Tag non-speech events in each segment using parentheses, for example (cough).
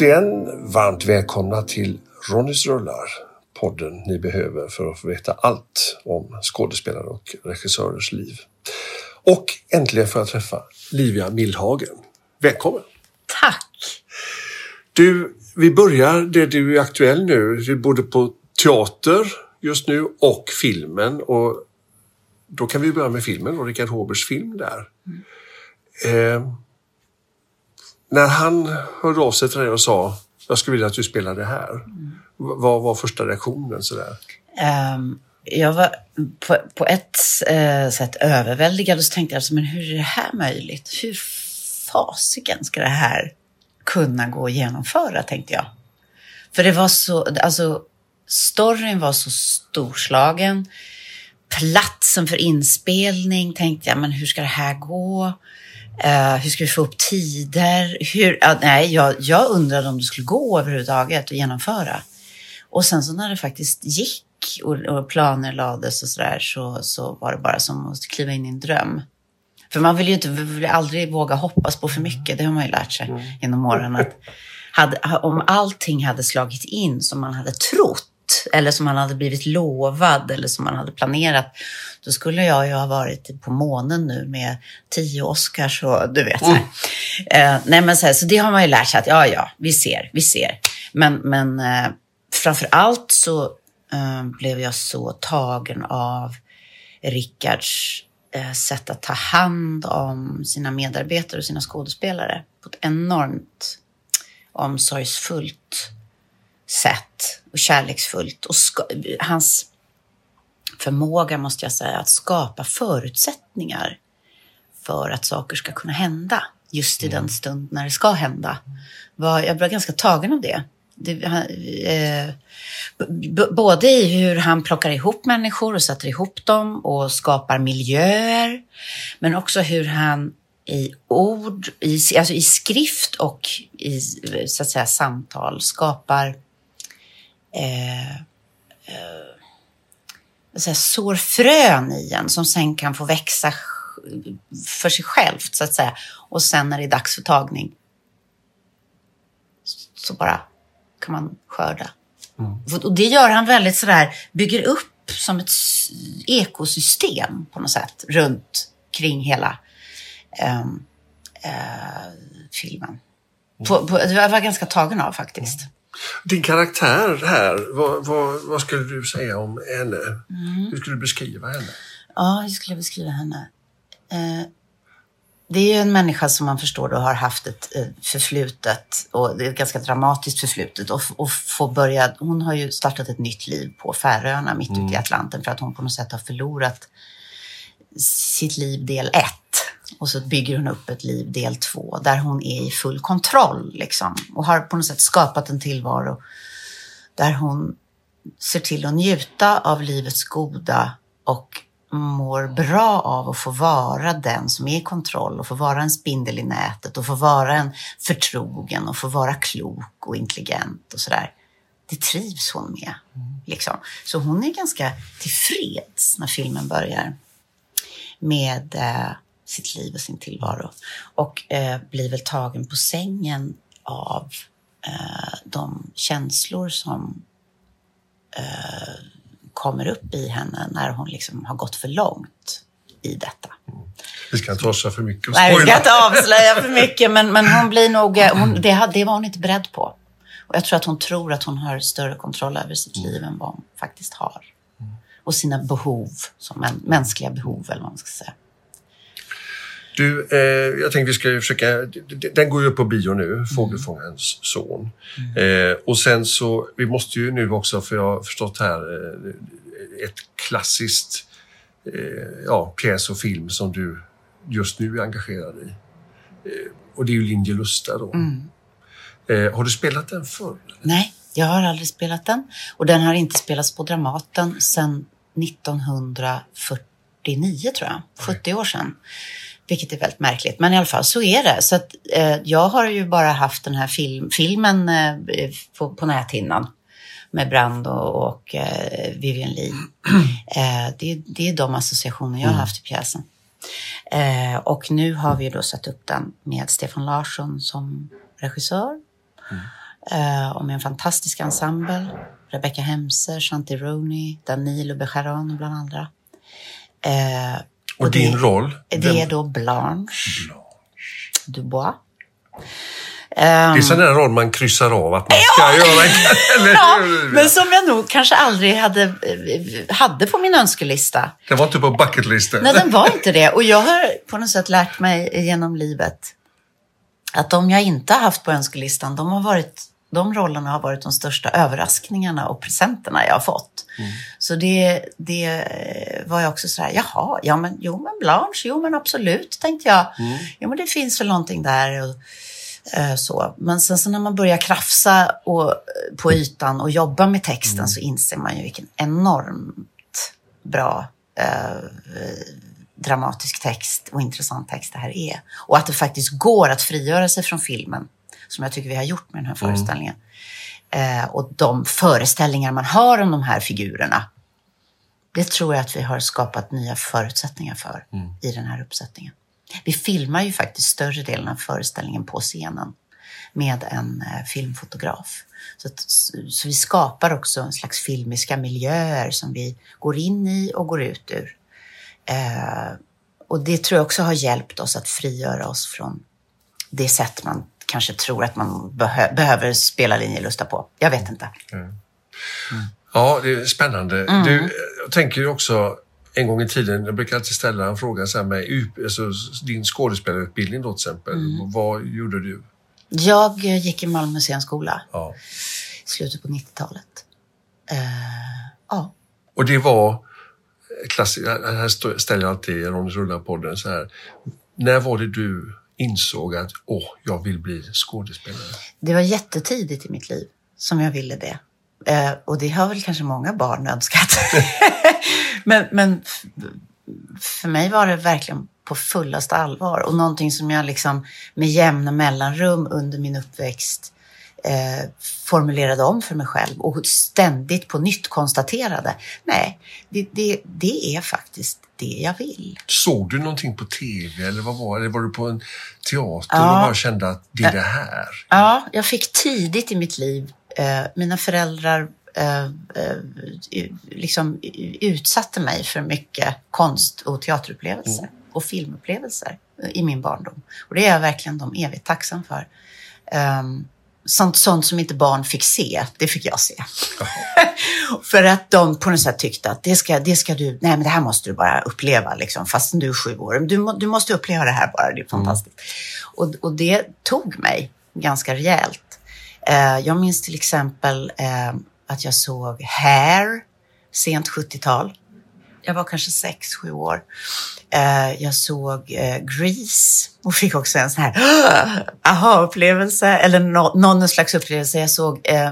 Återigen varmt välkomna till Ronnys rullar, podden ni behöver för att få veta allt om skådespelare och regissörers liv. Och äntligen får jag träffa Livia Millhagen. Välkommen! Tack! Du, vi börjar där du är aktuell nu. Du är både på teater just nu och filmen. Och då kan vi börja med filmen och Richard Håbers film där. Eh, när han hörde av sig till dig och sa jag skulle vilja att du spelar det här. Mm. Vad var första reaktionen? Sådär? Um, jag var på, på ett eh, sätt överväldigad och så tänkte jag, alltså, men hur är det här möjligt? Hur fasiken ska det här kunna gå att genomföra, tänkte jag. För det var så, alltså storyn var så storslagen. Platsen för inspelning tänkte jag, men hur ska det här gå? Eh, hur ska vi få upp tider? Hur, ja, nej, jag, jag undrade om det skulle gå överhuvudtaget att genomföra. Och sen så när det faktiskt gick och, och planer lades och sådär så, så var det bara som att kliva in i en dröm. För man vill ju inte, vill aldrig våga hoppas på för mycket, det har man ju lärt sig genom åren. Att hade, om allting hade slagit in som man hade trott eller som man hade blivit lovad eller som man hade planerat, då skulle jag ju ha varit på månen nu med tio Oscars och du vet. Här. Eh, nej, men så, här, så det har man ju lärt sig att ja, ja, vi ser, vi ser. Men, men eh, framför allt så eh, blev jag så tagen av Rickards eh, sätt att ta hand om sina medarbetare och sina skådespelare på ett enormt omsorgsfullt sätt och kärleksfullt. Och hans förmåga, måste jag säga, att skapa förutsättningar för att saker ska kunna hända just i den stund när det ska hända. Var, jag blev ganska tagen av det. det han, eh, både i hur han plockar ihop människor och sätter ihop dem och skapar miljöer, men också hur han i ord, i, alltså i skrift och i så att säga, samtal skapar eh, eh, så här, sår frön i en som sen kan få växa för sig självt så att säga. Och sen när det är dags för tagning så bara kan man skörda. Och det gör han väldigt sådär, bygger upp som ett ekosystem på något sätt runt kring hela ehm, eh, filmen. På, på, var jag var ganska tagen av faktiskt. Din karaktär här, vad, vad, vad skulle du säga om henne? Hur skulle du beskriva henne? Ja, hur skulle jag beskriva henne? Eh, det är ju en människa som man förstår då har haft ett eh, förflutet och det är ett ganska dramatiskt förflutet och, och få börja, hon har ju startat ett nytt liv på Färöarna mitt ute i Atlanten för att hon på något sätt har förlorat sitt liv del ett. Och så bygger hon upp ett liv, del två, där hon är i full kontroll liksom. Och har på något sätt skapat en tillvaro där hon ser till att njuta av livets goda och mår bra av att få vara den som är i kontroll och få vara en spindel i nätet och få vara en förtrogen och få vara klok och intelligent och sådär. Det trivs hon med. Liksom. Så hon är ganska tillfreds när filmen börjar med eh, sitt liv och sin tillvaro. Och eh, blir väl tagen på sängen av eh, de känslor som eh, kommer upp i henne när hon liksom har gått för långt i detta. Vi ska inte avslöja för mycket Nej, vi ska inte avslöja för mycket, men, men hon blir nog... eh, Hon, det, det var hon inte beredd på. Och jag tror att hon tror att hon har större kontroll över sitt liv än vad hon faktiskt har. Och sina behov, som mänskliga behov eller vad man ska säga. Du, eh, jag tänkte vi ska försöka... Den går ju upp på bio nu, Fågelfångarens son. Eh, och sen så, vi måste ju nu också, för jag har förstått här, eh, ett klassiskt eh, ja, pjäs och film som du just nu är engagerad i. Eh, och det är ju Linje Lusta då. Eh, har du spelat den förr? Nej, jag har aldrig spelat den. Och den har inte spelats på Dramaten sedan 1949, tror jag. 70 år sedan. Vilket är väldigt märkligt. Men i alla fall, så är det. Så att, eh, jag har ju bara haft den här film, filmen eh, på, på näthinnan med Brand och, och eh, Vivian Lee. (clears throat) Eh, det, det är de associationer jag har haft till pjäsen. Eh, och nu har vi då satt upp den med Stefan Larsson som regissör. Eh, och med en fantastisk ensemble. Rebecca Hemser, Shanti Rooney, Danilo Bejarano bland andra. Eh, Och, din roll? det Vem- är då Blanche Dubois. Det är sån där roll man kryssar av att man ska göra. (laughs) Eller Ja, men som jag nog kanske aldrig hade, hade på min önskelista. Det var inte på bucketlisten. Nej, den var inte det. Och jag har på något sätt lärt mig genom livet att de jag inte har haft på önskelistan, de, har varit, de rollerna har varit de största överraskningarna och presenterna jag har fått. Så det, det var jag också så här, jaha, ja men, jo men Blanche, jo men absolut, tänkte jag. Jo men det finns väl någonting där. Och, eh, så. Men sen så när man börjar krafsa och, på ytan och jobba med texten så inser man ju vilken enormt bra eh, dramatisk text och intressant text det här är. Och att det faktiskt går att frigöra sig från filmen, som jag tycker vi har gjort med den här föreställningen. Eh, och de föreställningar man har om de här figurerna, det tror jag att vi har skapat nya förutsättningar för i den här uppsättningen. Vi filmar ju faktiskt större delen av föreställningen på scenen med en eh, filmfotograf. Så, att, så vi skapar också en slags filmiska miljöer som vi går in i och går ut ur. Eh, och det tror jag också har hjälpt oss att frigöra oss från det sätt man kanske tror att man behö behöver spela linjelusta på. Jag vet inte. Ja, det är spännande. Mm. Du, jag tänker ju också en gång i tiden, jag brukar alltid ställa en fråga så här med alltså, din skådespelarutbildning då till exempel. Mm. Vad gjorde du? Jag gick i Malmö scenskola Ja. i slutet på 90-talet. Eh, ja. Och det var klassiskt, här ställer jag alltid Ronny Rullar-podden så här. När var det du insåg att åh, jag vill bli skådespelare? Det var jättetidigt i mitt liv som jag ville det. Eh, och det har väl kanske många barn önskat. (laughs) men men för mig var det verkligen på fullaste allvar och någonting som jag liksom med jämna mellanrum under min uppväxt eh, formulerade om för mig själv och ständigt på nytt konstaterade. Nej, det, det, det är faktiskt det jag vill. Såg du någonting på tv eller vad var det? Eller var du på en teater Ja. och bara kände att det är det här? Ja, jag fick tidigt i mitt liv, eh, mina föräldrar eh, eh, liksom utsatte mig för mycket konst och teaterupplevelser och filmupplevelser i min barndom. Och det är jag verkligen dem evigt tacksam för. Um, sånt, sånt som inte barn fick se, det fick jag se. (laughs) för att de på något sätt tyckte att det ska, det ska du, nej men det här måste du bara uppleva liksom, fastän du är sju år. Du, du måste uppleva det här bara, det är fantastiskt. Och, och det tog mig ganska rejält. Eh, jag minns till exempel eh, att jag såg Hair, sent 70-tal jag var kanske sex, sju år. Eh, jag såg eh, Grease och fick också en sån här (gasps) aha-upplevelse, eller no, någon slags upplevelse. Jag såg eh,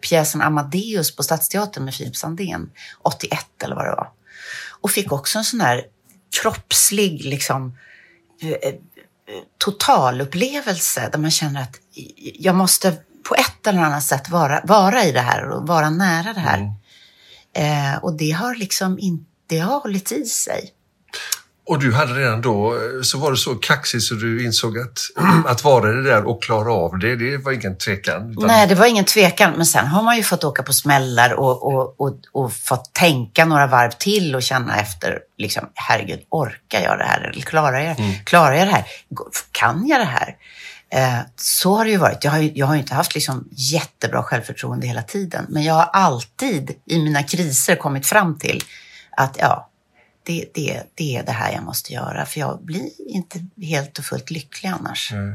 pjäsen Amadeus på Stadsteatern med Filip Sandén, 81 eller vad det var. Och fick också en sån här kroppslig, liksom, eh, eh, totalupplevelse där man känner att eh, jag måste på ett eller annat sätt vara, vara i det här och vara nära det här. Mm. Eh, och det har liksom inte, hållit i sig. Och du hade redan då, så var det så kaxig så du insåg att, (clears throat) att vara det där och klara av det, det var ingen tvekan? Utan... Nej, det var ingen tvekan. Men sen har man ju fått åka på smällar och, och, och, och fått tänka några varv till och känna efter, liksom, herregud, orkar jag det här? Eller klarar jag, mm. klarar jag det här? Kan jag det här? Eh, så har det ju varit. Jag har jag har inte haft liksom jättebra självförtroende hela tiden, men jag har alltid i mina kriser kommit fram till att ja, det, det, det är det här jag måste göra, för jag blir inte helt och fullt lycklig annars. Mm.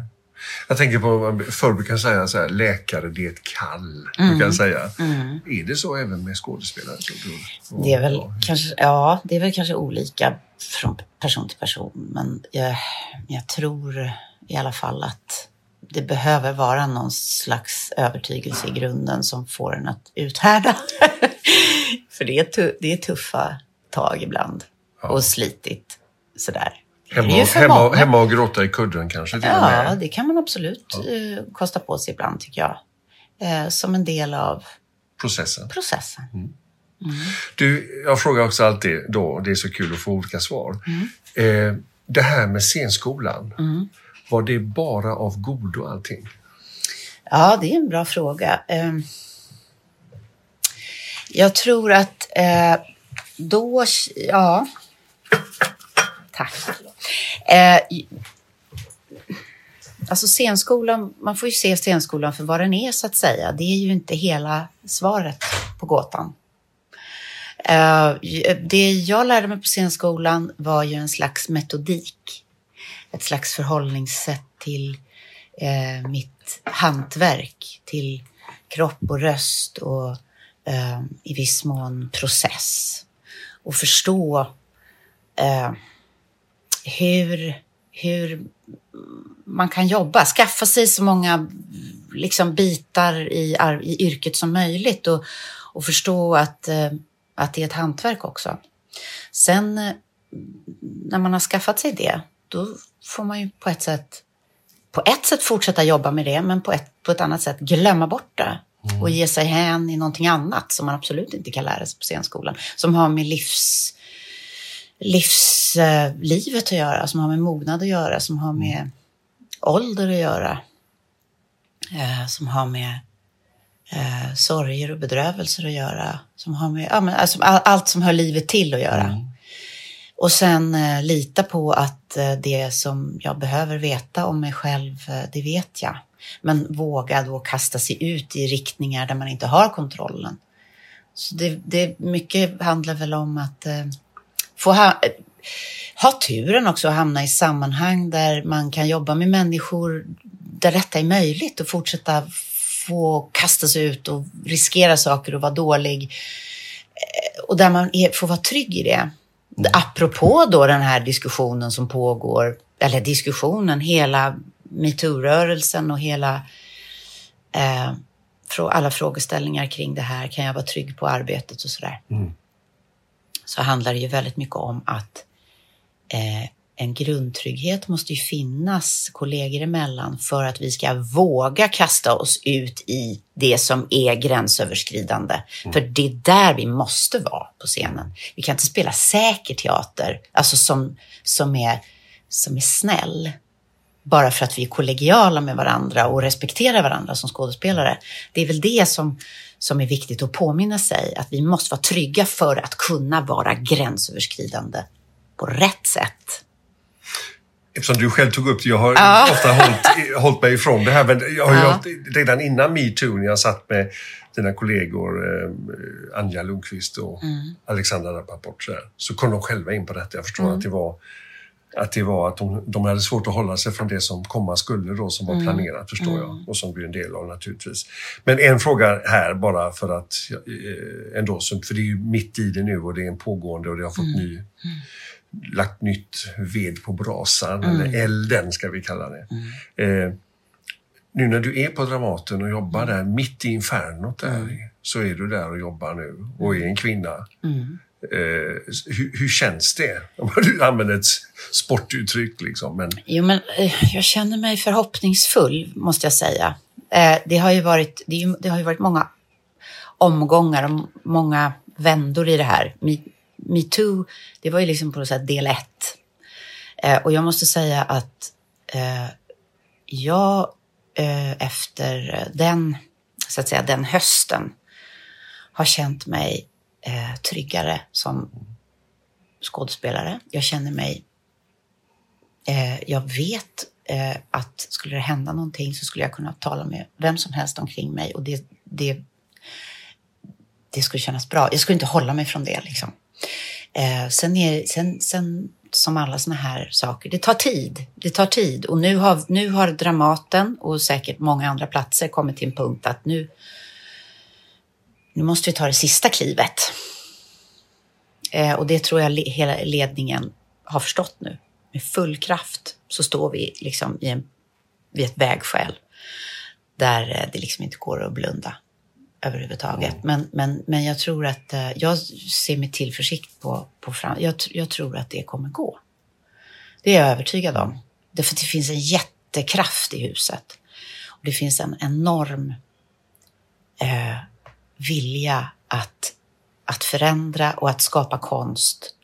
Jag tänker på, förr brukar jag säga så här, läkare det är ett kall. Mm. jag säga. Mm. Är det så även med skådespelare? det är väl ja. kanske, ja, det är väl kanske olika från person till person, men jag, jag tror i alla fall att det behöver vara någon slags övertygelse i grunden som får en att uthärda. (laughs) För det är, det är tuffa tag ibland ja. och slitigt sådär. Hemma, hemma, hemma och gråta i kudden kanske? Till ja, det kan man absolut ja. Eh, kosta på sig ibland tycker jag. Eh, som en del av processen. processen. Mm. Mm. Du, jag frågar också alltid då, det är så kul att få olika svar. Mm. Eh, det här med scenskolan. Var det bara av godo allting? Ja, det är en bra fråga. Ehm, jag tror att eh, då, ja. Tack. Eh, alltså scenskolan, man får ju se scenskolan för vad den är så att säga. Det är ju inte hela svaret på gåtan. Eh, det jag lärde mig på scenskolan var ju en slags metodik ett slags förhållningssätt till eh, mitt hantverk, till kropp och röst och eh, i viss mån process. Och förstå eh, hur, hur man kan jobba, skaffa sig så många liksom, bitar i, i yrket som möjligt och, och förstå att, eh, att det är ett hantverk också. Sen eh, när man har skaffat sig det, då får man ju på ett sätt på ett sätt fortsätta jobba med det, men på ett, på ett annat sätt glömma bort det mm. och ge sig hän i någonting annat som man absolut inte kan lära sig på scenskolan. Som har med livs, livslivet att göra, som har med mognad att göra, som har med ålder att göra. Eh, som har med eh, sorger och bedrövelser att göra. Som har med ja, men, alltså, allt som hör livet till att göra. Mm. Och sen eh, lita på att eh, det som jag behöver veta om mig själv, eh, det vet jag. Men våga då kasta sig ut i riktningar där man inte har kontrollen. Så det, det mycket handlar väl om att eh, få ha, eh, ha turen också att hamna i sammanhang där man kan jobba med människor där detta är möjligt och fortsätta få kasta sig ut och riskera saker och vara dålig. Eh, och där man är, får vara trygg i det. Apropå då den här diskussionen som pågår, eller diskussionen, hela metoo-rörelsen och hela eh, alla frågeställningar kring det här, kan jag vara trygg på arbetet och sådär. Mm. Så handlar det ju väldigt mycket om att eh, en grundtrygghet måste ju finnas kollegor emellan för att vi ska våga kasta oss ut i det som är gränsöverskridande. Mm. För det är där vi måste vara på scenen. Vi kan inte spela säker teater, alltså som, som, är, som är snäll, bara för att vi är kollegiala med varandra och respekterar varandra som skådespelare. Det är väl det som, som är viktigt att påminna sig, att vi måste vara trygga för att kunna vara gränsöverskridande på rätt sätt. Eftersom du själv tog upp det, jag har ja. ofta hållit, (laughs) hållit mig ifrån det här, men jag har ja. redan innan metoo, när jag satt med dina kollegor eh, Anja Lundqvist och mm. Alexandra Rappaport så, så kom de själva in på detta. Jag förstår mm. att det var att det var att de, de hade svårt att hålla sig från det som komma skulle då, som var Mm. planerat förstår jag och som blir en del av naturligtvis. Men en fråga här bara för att eh, ändå, för det är ju mitt i det nu och det är en pågående och det har fått Mm. ny lagt nytt ved på brasan, Mm. eller elden ska vi kalla det. Eh, nu när du är på Dramaten och jobbar Mm. där, mitt i infernot där, så är du där och jobbar nu och är en kvinna. Mm. Eh, hur, hur känns det? (laughs) Om du använder ett sportuttryck liksom. Men, Jo, men eh, jag känner mig förhoppningsfull, måste jag säga. Eh, det, har ju varit, det, det har ju varit många omgångar och många vändor i det här. Metoo, det var ju liksom på något sätt del ett. Eh, och jag måste säga att eh, jag eh, efter den, så att säga, den hösten har känt mig eh, tryggare som skådespelare. Jag känner mig eh, jag vet eh, att skulle det hända någonting så skulle jag kunna tala med vem som helst omkring mig och det, det, det skulle kännas bra. Jag skulle inte hålla mig från det. Liksom. Eh, sen, är, sen, sen som alla såna här saker, det tar tid. Det tar tid och nu har, nu har Dramaten och säkert många andra platser kommit till en punkt att nu, nu måste vi ta det sista klivet. Eh, och det tror jag le- hela ledningen har förstått nu. Med full kraft så står vi liksom i en, vid ett vägskäl där eh, det liksom inte går att blunda överhuvudtaget. Men, men, men jag tror att eh, jag ser med tillförsikt på, på fram... Jag, jag tror att det kommer gå. Det är jag övertygad om. Därför att det finns en jättekraft i huset. Och det finns en enorm eh, vilja att, att förändra och att skapa konst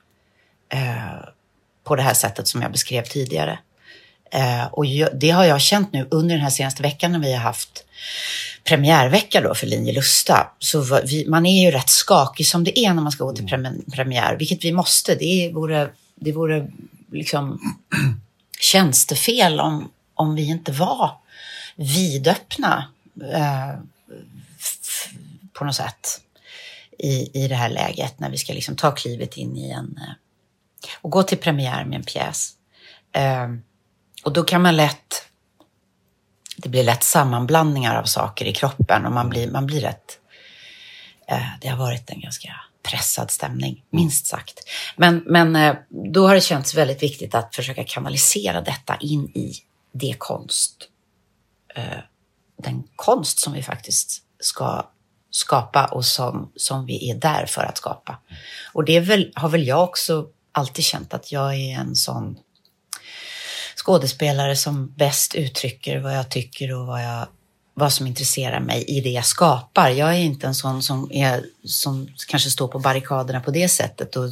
eh, på det här sättet som jag beskrev tidigare. Eh, och det har jag känt nu under den här senaste veckan när vi har haft premiärvecka då för Linje Lusta. Så vi, man är ju rätt skakig som det är när man ska gå till prem- premiär, vilket vi måste. Det vore, det vore liksom (clears throat) tjänstefel om, om vi inte var vidöppna eh, på något sätt i, i det här läget när vi ska liksom ta klivet in i en eh, och gå till premiär med en pjäs. Eh, och då kan man lätt, det blir lätt sammanblandningar av saker i kroppen och man blir, man blir rätt, eh, det har varit en ganska pressad stämning, minst sagt. Men, men eh, då har det känts väldigt viktigt att försöka kanalisera detta in i det konst, eh, den konst som vi faktiskt ska skapa och som, som vi är där för att skapa. Och det väl, har väl jag också alltid känt att jag är en sån skådespelare som bäst uttrycker vad jag tycker och vad, jag, vad som intresserar mig i det jag skapar. Jag är inte en sån som, är, som kanske står på barrikaderna på det sättet. Och,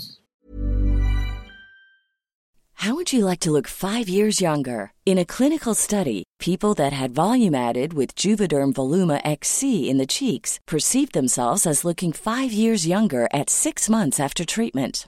How would you like to look five years younger? In a clinical study, people that had volume added with Juvederm Voluma XC in the cheeks perceived themselves as looking five years younger at six months after treatment.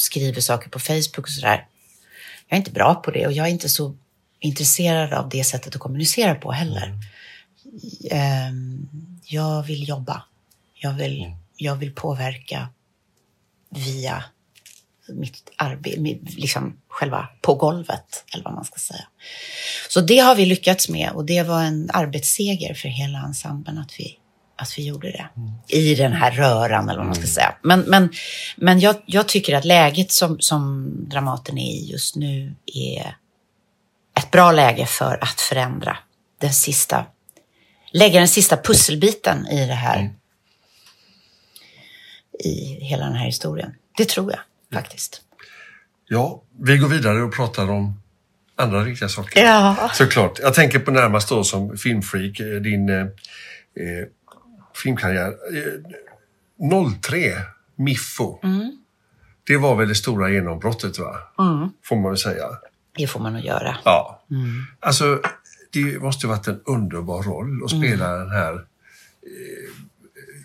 Skriver saker på Facebook och sådär. Jag är inte bra på det och jag är inte så intresserad av det sättet att kommunicera på heller. Ehm, Jag vill jobba. Jag vill, jag vill påverka via mitt arbete, liksom själva på golvet, eller vad man ska säga. Så det har vi lyckats med och det var en arbetsseger för hela ensemblen att vi, att vi gjorde det. I den här röran, eller vad man ska säga. Men, men, men jag, jag tycker att läget som, som Dramaten är i just nu är ett bra läge för att förändra den sista, lägga den sista pusselbiten i det här, i hela den här historien. Det tror jag faktiskt. Ja, vi går vidare och pratar om andra riktiga saker. Ja. Såklart. Jag tänker på närmast då som filmfreak, eh, din eh, eh, filmkarriär. Eh, 03, Miffo. Det var väl det stora genombrottet, va? Får man väl säga. Det får man nog göra. Ja. Alltså, det måste varit en underbar roll att spela den här eh,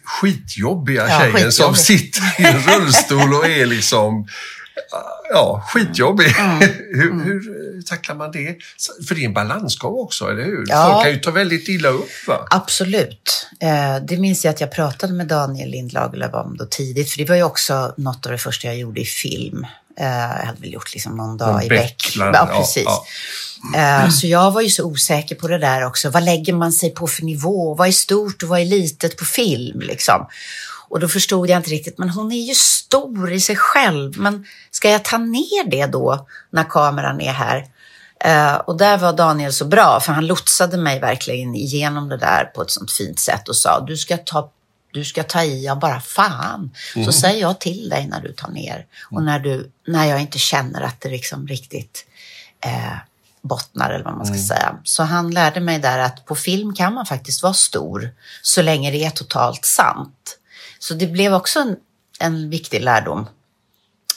skitjobbiga Ja, tjejen som skitjobbig. sitter i en rullstol och är liksom (laughs) Ja, skitjobbig. (laughs) hur, hur tacklar man det? För det är en balansgång också, eller hur? Ja. Folk kan ju ta väldigt illa upp. Va? Absolut. Eh, det minns jag att jag pratade med Daniel Lindlagerlöf om då tidigt, för det var ju också något av det första jag gjorde i film. Eh, jag hade väl gjort liksom någon dag Någon i Beck. Ja, ja, precis. ja. Eh, Så jag var ju så osäker på det där också. Vad lägger man sig på för nivå? Vad är stort och vad är litet på film? Liksom? Och då förstod jag inte riktigt, men hon är ju stor i sig själv. Men ska jag ta ner det då när kameran är här? Eh, och där var Daniel så bra, för han lotsade mig verkligen igenom det där på ett sånt fint sätt och sa, du ska ta du ska ta i av bara fan. Så säger jag till dig när du tar ner. Och när, du, när jag inte känner att det liksom riktigt eh, bottnar eller vad man ska säga. Så han lärde mig där att på film kan man faktiskt vara stor så länge det är totalt sant. Så det blev också en, en viktig lärdom.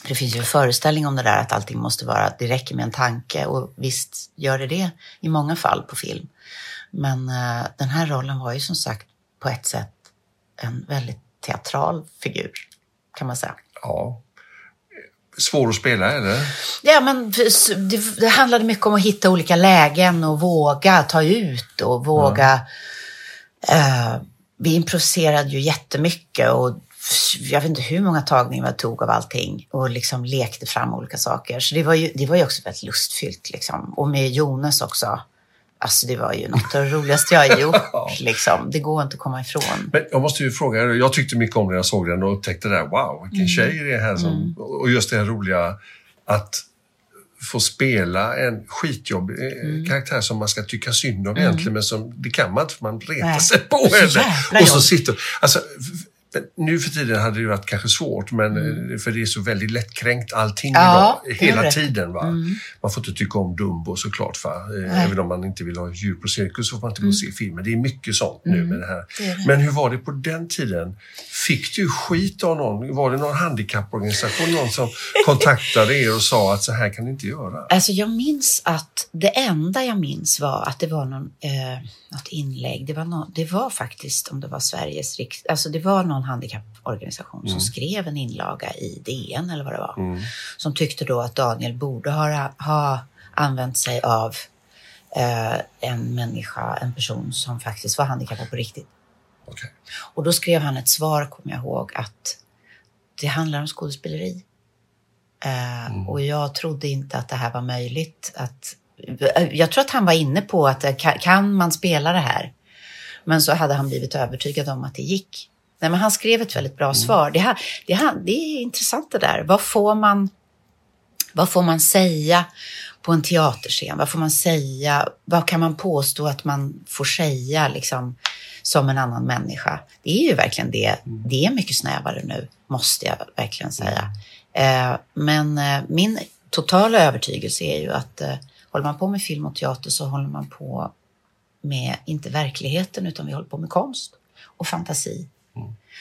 För det finns ju en föreställning om det där att allting måste vara, det räcker med en tanke och visst gör det det i många fall på film. Men eh, den här rollen var ju som sagt på ett sätt en väldigt teatral figur kan man säga. Ja. Svår att spela, eller? Ja, men det, det handlade mycket om att hitta olika lägen och våga ta ut och våga... Eh, vi improviserade ju jättemycket och jag vet inte hur många tagningar vi tog av allting och liksom lekte fram olika saker. Så det var ju, det var ju också väldigt lustfyllt liksom. Och med Jonas också. Alltså det var ju något av det roligaste jag har (laughs) gjort. liksom. Det går inte att komma ifrån. Men jag måste ju fråga, jag tyckte mycket om när jag såg den och upptäckte det där, wow, vilken tjej det är här som... Och just det här roliga att få spela en skitjobbig eh, karaktär som man ska tycka synd om egentligen, men som, det kan man inte för man retar sig på henne. Och så sitter... Alltså, men nu för tiden hade det varit kanske svårt, men eh, för det är så väldigt lättkränkt allting Mm. Ja, idag, det hela tiden. Va? Man får inte tycka om Dumbo såklart, va? Eh, även om man inte vill ha djur på cirkus så får man inte gå och se filmen. Det är mycket sånt nu med det här. Men hur var det på den tiden? Fick du skit av någon? Var det någon handikapporganisation, någon som (laughs) kontaktade er och sa att så här kan ni inte göra? Alltså jag minns att det enda jag minns var att det var någon, eh, något inlägg. Det var, nå det var faktiskt, om det var Sveriges riksdag, alltså det var någon handikapporganisation som skrev en inlaga i DN eller vad det var. Som tyckte då att Daniel borde ha, ha använt sig av eh, en människa, en person som faktiskt var handikappad på riktigt. Okej. Och då skrev han ett svar, kommer jag ihåg, att det handlar om skådespeleri. Eh, Och jag trodde inte att det här var möjligt. Att, jag tror att han var inne på att eh, kan, man spela det här? Men så hade han blivit övertygad om att det gick. Nej, men han skrev ett väldigt bra svar. Det, här, det, här, det är intressant det där. Vad får man, vad får man säga på en teaterscen? Vad får man säga? Vad kan man påstå att man får säga liksom, som en annan människa? Det är ju verkligen det. Det är mycket snävare nu, måste jag verkligen säga. Eh, men eh, min totala övertygelse är ju att eh, håller man på med film och teater så håller man på med, inte verkligheten, utan vi håller på med konst. och fantasi.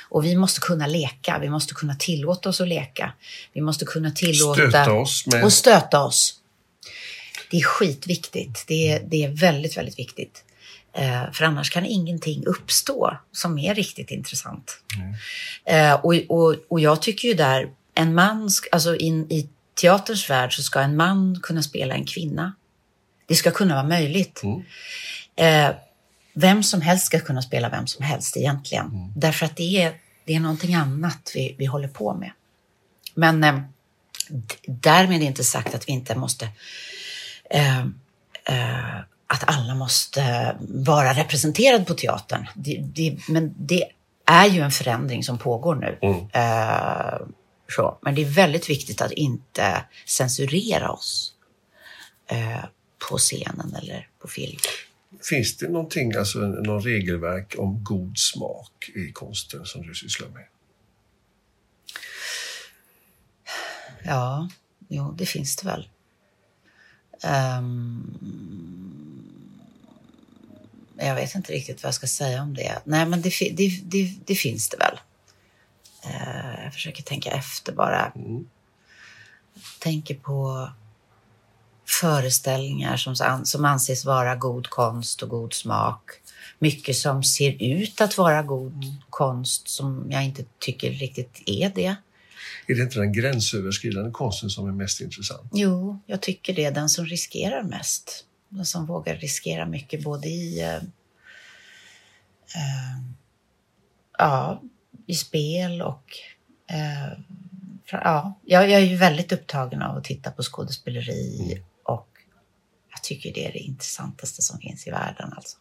Och vi måste kunna leka, vi måste kunna tillåta oss att leka. Vi måste kunna tillåta... Stöta oss med- Och stöta oss. Det är skitviktigt. Det är, det är väldigt, väldigt viktigt. Eh, för annars kan ingenting uppstå som är riktigt intressant. Eh, och, och, och jag tycker ju där, en man, alltså in, i teaterns värld så ska en man kunna spela en kvinna. Det ska kunna vara möjligt. Eh, vem som helst ska kunna spela vem som helst egentligen. Därför att det är, det är någonting annat vi, vi håller på med. Men eh, därmed inte sagt att vi inte måste eh, eh, att alla måste vara representerade på teatern. Det, det, men det är ju en förändring som pågår nu. Eh, så. Men det är väldigt viktigt att inte censurera oss eh, på scenen eller på film. Finns det någonting, alltså någon regelverk om god smak i konsten som du sysslar med? Ja, jo, det finns det väl. Ehm, jag vet inte riktigt vad jag ska säga om det. Nej, men det, det, det, det finns det väl. Eh, jag försöker tänka efter bara. Tänker på föreställningar som, som anses vara god konst och god smak. Mycket som ser ut att vara god konst som jag inte tycker riktigt är det. Är det inte den gränsöverskridande konsten som är mest intressant? Jo, jag tycker det. är Den som riskerar mest. Den som vågar riskera mycket både i, eh, eh, ja, i spel och... Eh, ja, jag, är ju väldigt upptagen av att titta på skådespeleri och jag tycker det är det intressantaste som finns i världen. Alltså.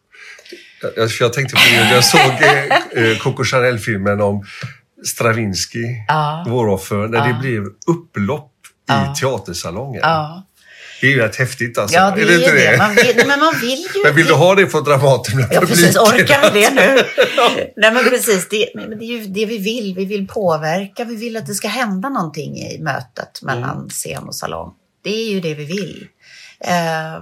Jag, jag tänkte på det, jag såg eh, eh, Coco Chanel-filmen om Stravinsky, Ja. Våroffer, när det Ja. blev upplopp Ja. i teatersalongen. Ja, Det är ju rätt häftigt alltså. ja det är det inte det. Man vill, men man vill ju... (laughs) Men vill du ha det på Dramaten med Ja, precis. Orkar vi det nu? (laughs) Nej, men precis. Det, men det är ju det vi vill. Vi vill påverka. Vi vill att det ska hända någonting i mötet mellan scen och salong. Det är ju det vi vill. Eh,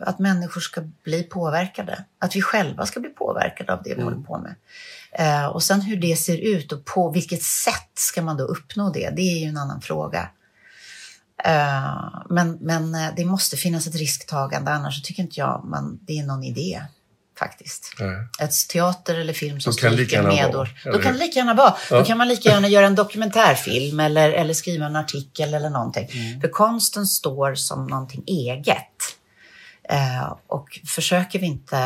att människor ska bli påverkade. Att vi själva ska bli påverkade av det vi håller på med. Eh, och sen hur det ser ut och på vilket sätt ska man då uppnå det? Det är ju en annan fråga. Eh, men, men eh, det måste finnas ett risktagande, annars tycker inte jag man, det är någon idé faktiskt. Nej. Ett teater eller film som stryker medår. Då kan det lika gärna vara. Ja. Då kan man lika gärna göra en dokumentärfilm eller, eller skriva en artikel eller någonting. Mm. För konsten står som någonting eget. Eh, och försöker vi inte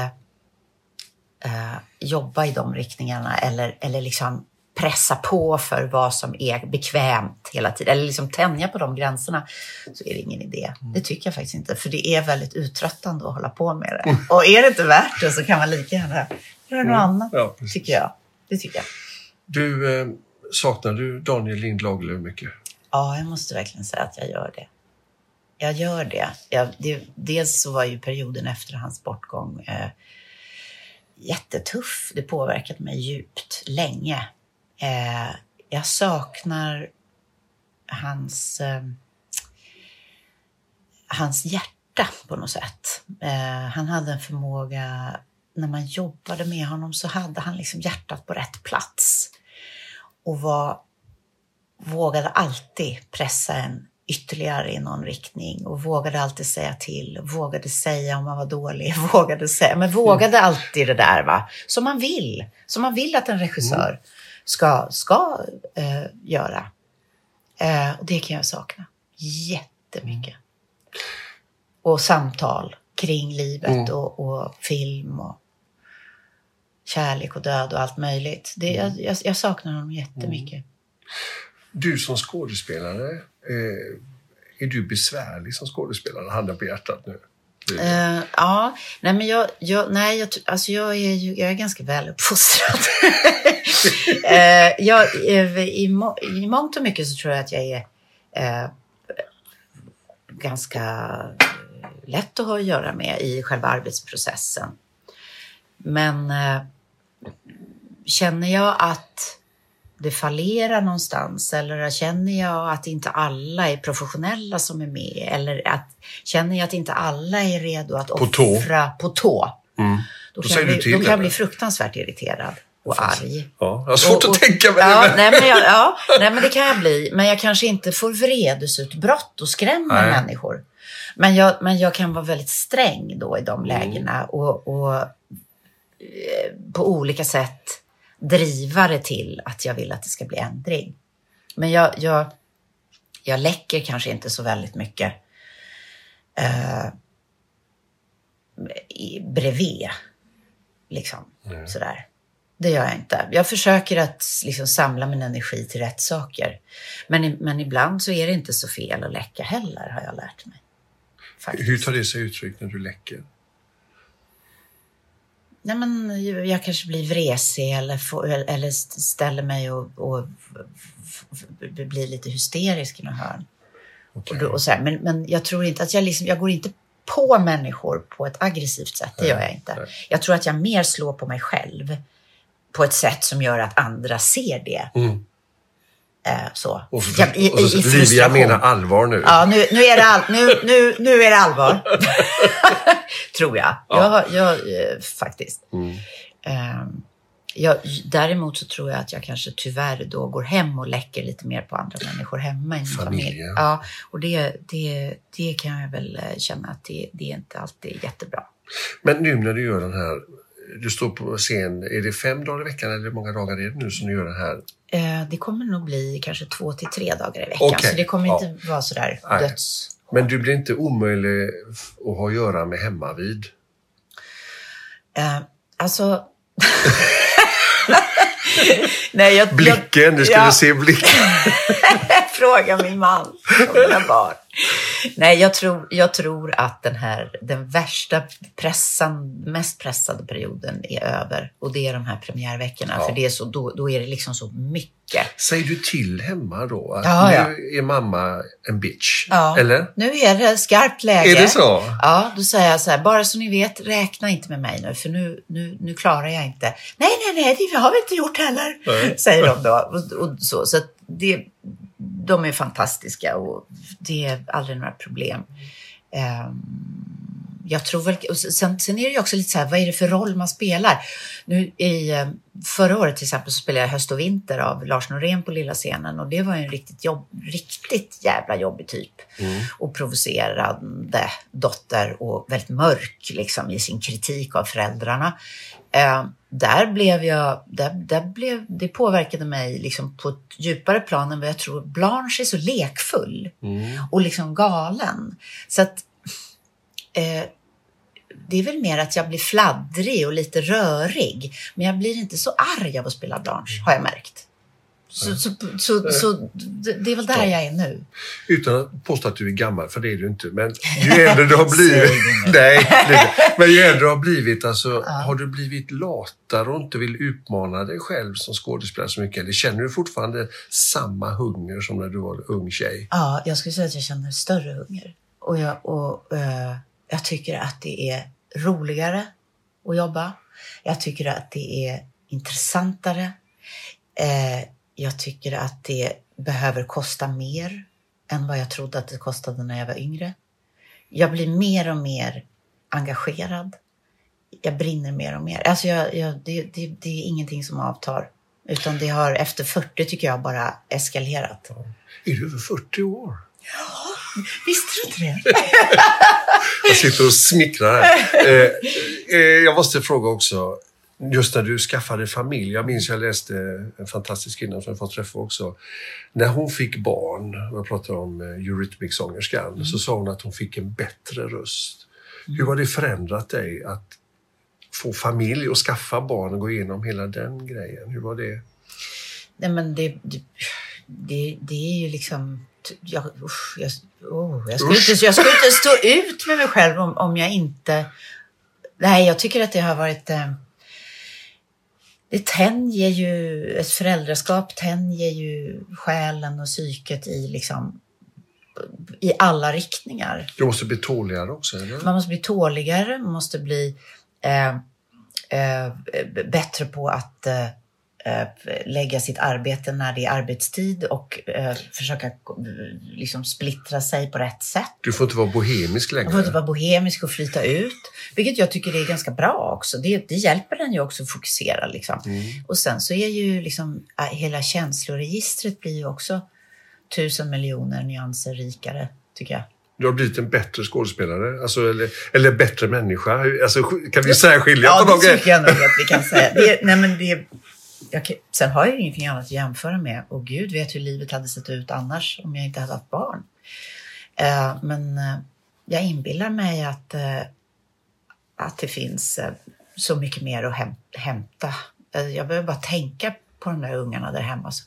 eh, jobba i de riktningarna eller, eller liksom pressa på för vad som är bekvämt hela tiden, eller liksom tänja på de gränserna, så är det ingen idé. Mm. Det tycker jag faktiskt inte, för det är väldigt uttröttande att hålla på med det. Och är det inte värt det så kan man lika gärna göra något annat, Mm. Ja, precis. tycker jag. Det tycker jag. Du, eh, saknar du Daniel Lind Lagerlöf mycket? Ja, jag måste verkligen säga att jag gör det. Jag gör det. Jag, det dels så var ju perioden efter hans bortgång eh, jättetuff. Det påverkade mig djupt, länge. Eh, jag saknar hans, eh, hans hjärta på något sätt. Eh, han hade en förmåga, när man jobbade med honom så hade han liksom hjärtat på rätt plats. Och var vågade alltid pressa en ytterligare i någon riktning och vågade alltid säga till, vågade säga om man var dålig, (laughs) vågade säga, men vågade alltid det där va, som man vill, som man vill att en regissör ska, ska eh, göra. Eh, och det kan jag sakna jättemycket. Och samtal kring livet och, och film och kärlek och död och allt möjligt. Det, jag, jag, jag saknar honom jättemycket. Du som skådespelare, eh, är du besvärlig som skådespelare? Handen på hjärtat nu. Du- eh, ja, nej men jag, jag, nej, jag, alltså jag, är ju, jag är ganska väluppfostrad. uh, (laughs) jag, eh, i, må, I mångt och mycket så tror jag att jag är uh, ganska lätt att ha att göra med i själva arbetsprocessen. Men känner jag att det fallerar någonstans eller känner jag att inte alla är professionella som är med eller att, känner jag att inte alla är redo att På tå. offra på tå. Då, Då kan jag bli, då kan jag bli fruktansvärt irriterad. och arg. Ja, jag har svårt Och- att och- tänka mig ja, det. men- nej, men jag, ja, nej, men det kan jag bli. Men jag kanske inte får vredesutbrott och skrämmer Nej. människor. Men jag, men jag kan vara väldigt sträng då i de Mm. lägena och, och eh, på olika sätt driva det till att jag vill att det ska bli ändring. Men jag, jag, jag läcker kanske inte så väldigt mycket eh, bredvid. Liksom, sådär. Det gör jag inte. Jag försöker att liksom samla min energi till rätt saker. Men, men ibland så är det inte så fel att läcka heller, har jag lärt mig. Faktiskt. Hur tar det sig uttryck när du läcker? Nej, men jag kanske blir vresig eller, får, eller st- ställer mig och, och blir lite hysterisk i något hörn. Och då, och så här. Men, men jag tror inte att jag, liksom, jag går inte på människor på ett aggressivt sätt. Det gör jag inte. Jag tror att jag mer slår på mig själv på ett sätt som gör att andra ser det. Eh, så. Mm. Och, så, Jag- i- och så, i- i Livia menar allvar nu. Ja, nu, nu, är det all, nu, nu, nu är det allvar. (laughs) Tror jag. jag, har- jag eh, faktiskt. Mm. Ehm, jag, däremot så tror jag att jag kanske tyvärr då går hem och läcker lite mer på andra människor hemma i min familj. Ja, och det, det, det kan jag väl eh, känna att det, det är inte alltid är jättebra. Men nu när du gör den här, du står på scen, är det fem dagar i veckan eller hur många dagar är det nu som du gör den här? Eh, det kommer nog bli kanske två till tre dagar i veckan. Okej, Så det kommer ja. inte vara sådär Nej. döds... Men du blir inte omöjlig att ha att göra med hemma vid? Eh, alltså... (laughs) Nej, jag, Blicken, du skulle Ja. se blicken. (laughs) Fråga min man och mina barn. Nej, jag tror, jag tror att den här, den värsta pressan, mest pressade perioden är över. Och det är de här premiärveckorna. Ja. För det är så, då, då är det liksom så mycket. Säger du till hemma då? Att Ja, ja. nu är mamma en bitch? Ja. Eller? Nu är det skarpt läge. Är det så? Ja, då säger jag så här, bara så ni vet, räkna inte med mig nu, för nu, nu, nu klarar jag inte. Nej, nej, nej, det har vi inte gjort heller, Nej. säger de då. Och, och så så det, de är fantastiska och det är aldrig några problem. Ehm, jag tror väl, och sen, sen är det ju också lite så här, vad är det för roll man spelar? Nu i, eh, förra året till exempel så spelade jag Höst och vinter av Lars Norén på lilla scenen och det var en riktigt, jobb, riktigt jävla jobbig typ. Och provocerande dotter och väldigt mörk liksom i sin kritik av föräldrarna. Där blev jag, där, där blev, det påverkade mig liksom på ett djupare plan än vad jag tror. Blanche är så lekfull och liksom galen. Så att eh, det är väl mer att jag blir fladdrig och lite rörig. Men jag blir inte så arg av att spela Blanche, har jag märkt. Så, så, så, så det det är väl där jag är nu. Utan att påstå att du är gammal, för det är du inte. Men (laughs) ju äldre du har blivit... nej, men ju äldre du har blivit, alltså, har du blivit latare och inte vill utmana dig själv som skådespelare så mycket? Eller känner du fortfarande samma hunger som när du var ung tjej? Ja, jag skulle säga att jag känner större hunger. Och jag, och, eh, jag tycker att det är roligare att jobba. Jag tycker att det är intressantare. Eh, jag tycker att det behöver kosta mer än vad jag trodde att det kostade när jag var yngre. Jag blir mer och mer engagerad. Jag brinner mer och mer. Alltså jag, jag, det, det, det är ingenting som avtar. Utan det har efter 40 tycker jag bara eskalerat. Är du över 40 år? Visste du inte det? (laughs) Jag sitter och smickrar här. Eh, eh, jag måste fråga också, just när du skaffade familj. Jag minns jag läste en fantastisk kvinna som jag fått träffa också. När hon fick barn, jag pratar om eh, Eurythmics-sångerskan, så sa hon att hon fick en bättre röst. Hur har det förändrat dig att få familj och skaffa barn och gå igenom hela den grejen? Hur var det? Nej, men det, det, det, det är ju liksom... Jag, usch, jag, oh, jag, skulle Usch. inte, jag skulle inte stå ut med mig själv om, om jag inte... Nej, jag tycker att det har varit... Eh, det tänjer ju... Ett föräldraskap tänjer ju själen och psyket i liksom i alla riktningar. Du måste bli tåligare också, eller? Man måste bli tåligare, man måste bli eh, eh, bättre på att eh, lägga sitt arbete när det är arbetstid och eh, försöka eh, liksom splittra sig på rätt sätt. Du får inte vara bohemisk längre. Man får inte vara bohemisk och flyta ut. Vilket jag tycker är ganska bra också. Det, det hjälper den ju också att fokusera. Liksom. Mm. Och sen så är ju liksom, äh, hela känsloregistret blir ju också tusen miljoner nyanser rikare, tycker jag. Du har blivit en bättre skådespelare, alltså, eller, eller bättre människa. Alltså, kan vi särskilja Ja, på de det grejerna? tycker jag nog att vi kan säga. Det, nej, men det, jag, sen har jag ingenting annat att jämföra med. Och Gud vet hur livet hade sett ut annars om jag inte hade haft barn. Eh, men eh, jag inbillar mig att, eh, att det finns eh, så mycket mer att häm- hämta. Eh, jag behöver bara tänka på de där ungarna där hemma. Så,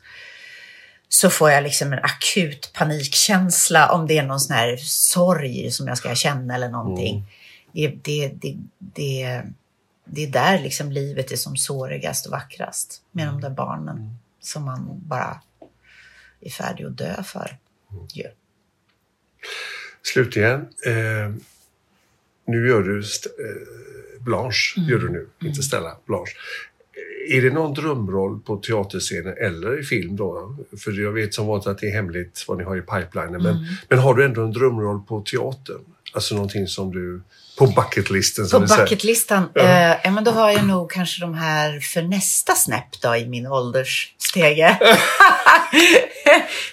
så får jag liksom en akut panikkänsla om det är någon sån här sorg som jag ska känna eller någonting. Det, det, det, det, det är där liksom livet är som sårigast och vackrast. Med de där barnen som man bara är färdig att dö för. Ju. Slutligen, eh, nu gör du eh, Blanche, Mm. gör du nu, inte Stella, Blanche. Är det någon drömroll på teaterscenen eller i film då? För jag vet som vanligt att det är hemligt vad ni har i pipelinen. Men, Mm. men har du ändå en drömroll på teatern? Alltså någonting som du... På bucketlisten som På bucketlistan, Ja. eh, ja, men då har jag nog kanske de här för nästa snäpp då i min åldersstege. (laughs)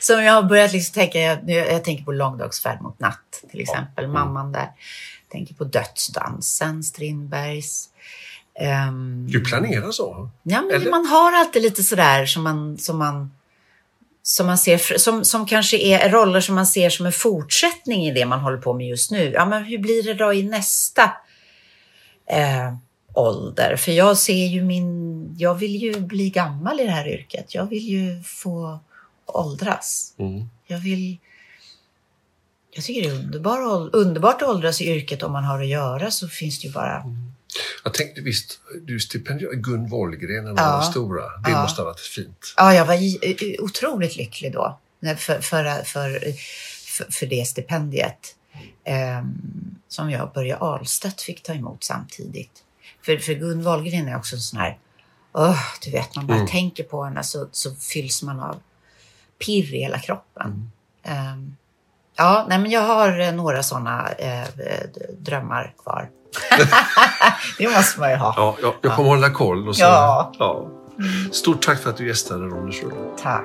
Som jag har börjat liksom tänka, jag, jag tänker på Långdagsfärd mot natt till exempel, mamman där. tänker på Dödsdansen, Strindbergs. Ehm, Du planerar så? Ja, men Eller? man har alltid lite sådär som man, som man, som man ser, som, som kanske är roller som man ser som en fortsättning i det man håller på med just nu. Ja, men hur blir det då i nästa eh, ålder? För jag ser ju min, jag vill ju bli gammal i det här yrket. Jag vill ju få åldras. Mm. Jag vill, jag tycker det är underbar, underbart att åldras i yrket om man har att göra så finns det ju bara Jag tänkte visst, du stipendierade Gun Wollgren när hon Ja. var stora. Det Ja. måste ha varit fint. Ja, jag var i- otroligt lycklig då för, för, för, för, det stipendiet ehm, som jag och Börje Ahlstedt fick ta emot samtidigt. För, för Gun Wahlgren är också en sån här, åh, du vet, man bara Mm. tänker på henne så, så fylls man av pirr i hela kroppen. Ehm, ja, nej, men jag har eh, några sådana eh, d- drömmar kvar. (laughs) det måste man ju ha. Ja, jag, jag kommer hålla koll. Och så, Ja. ja. Stort tack för att du gästade Ronners Rull. Tack.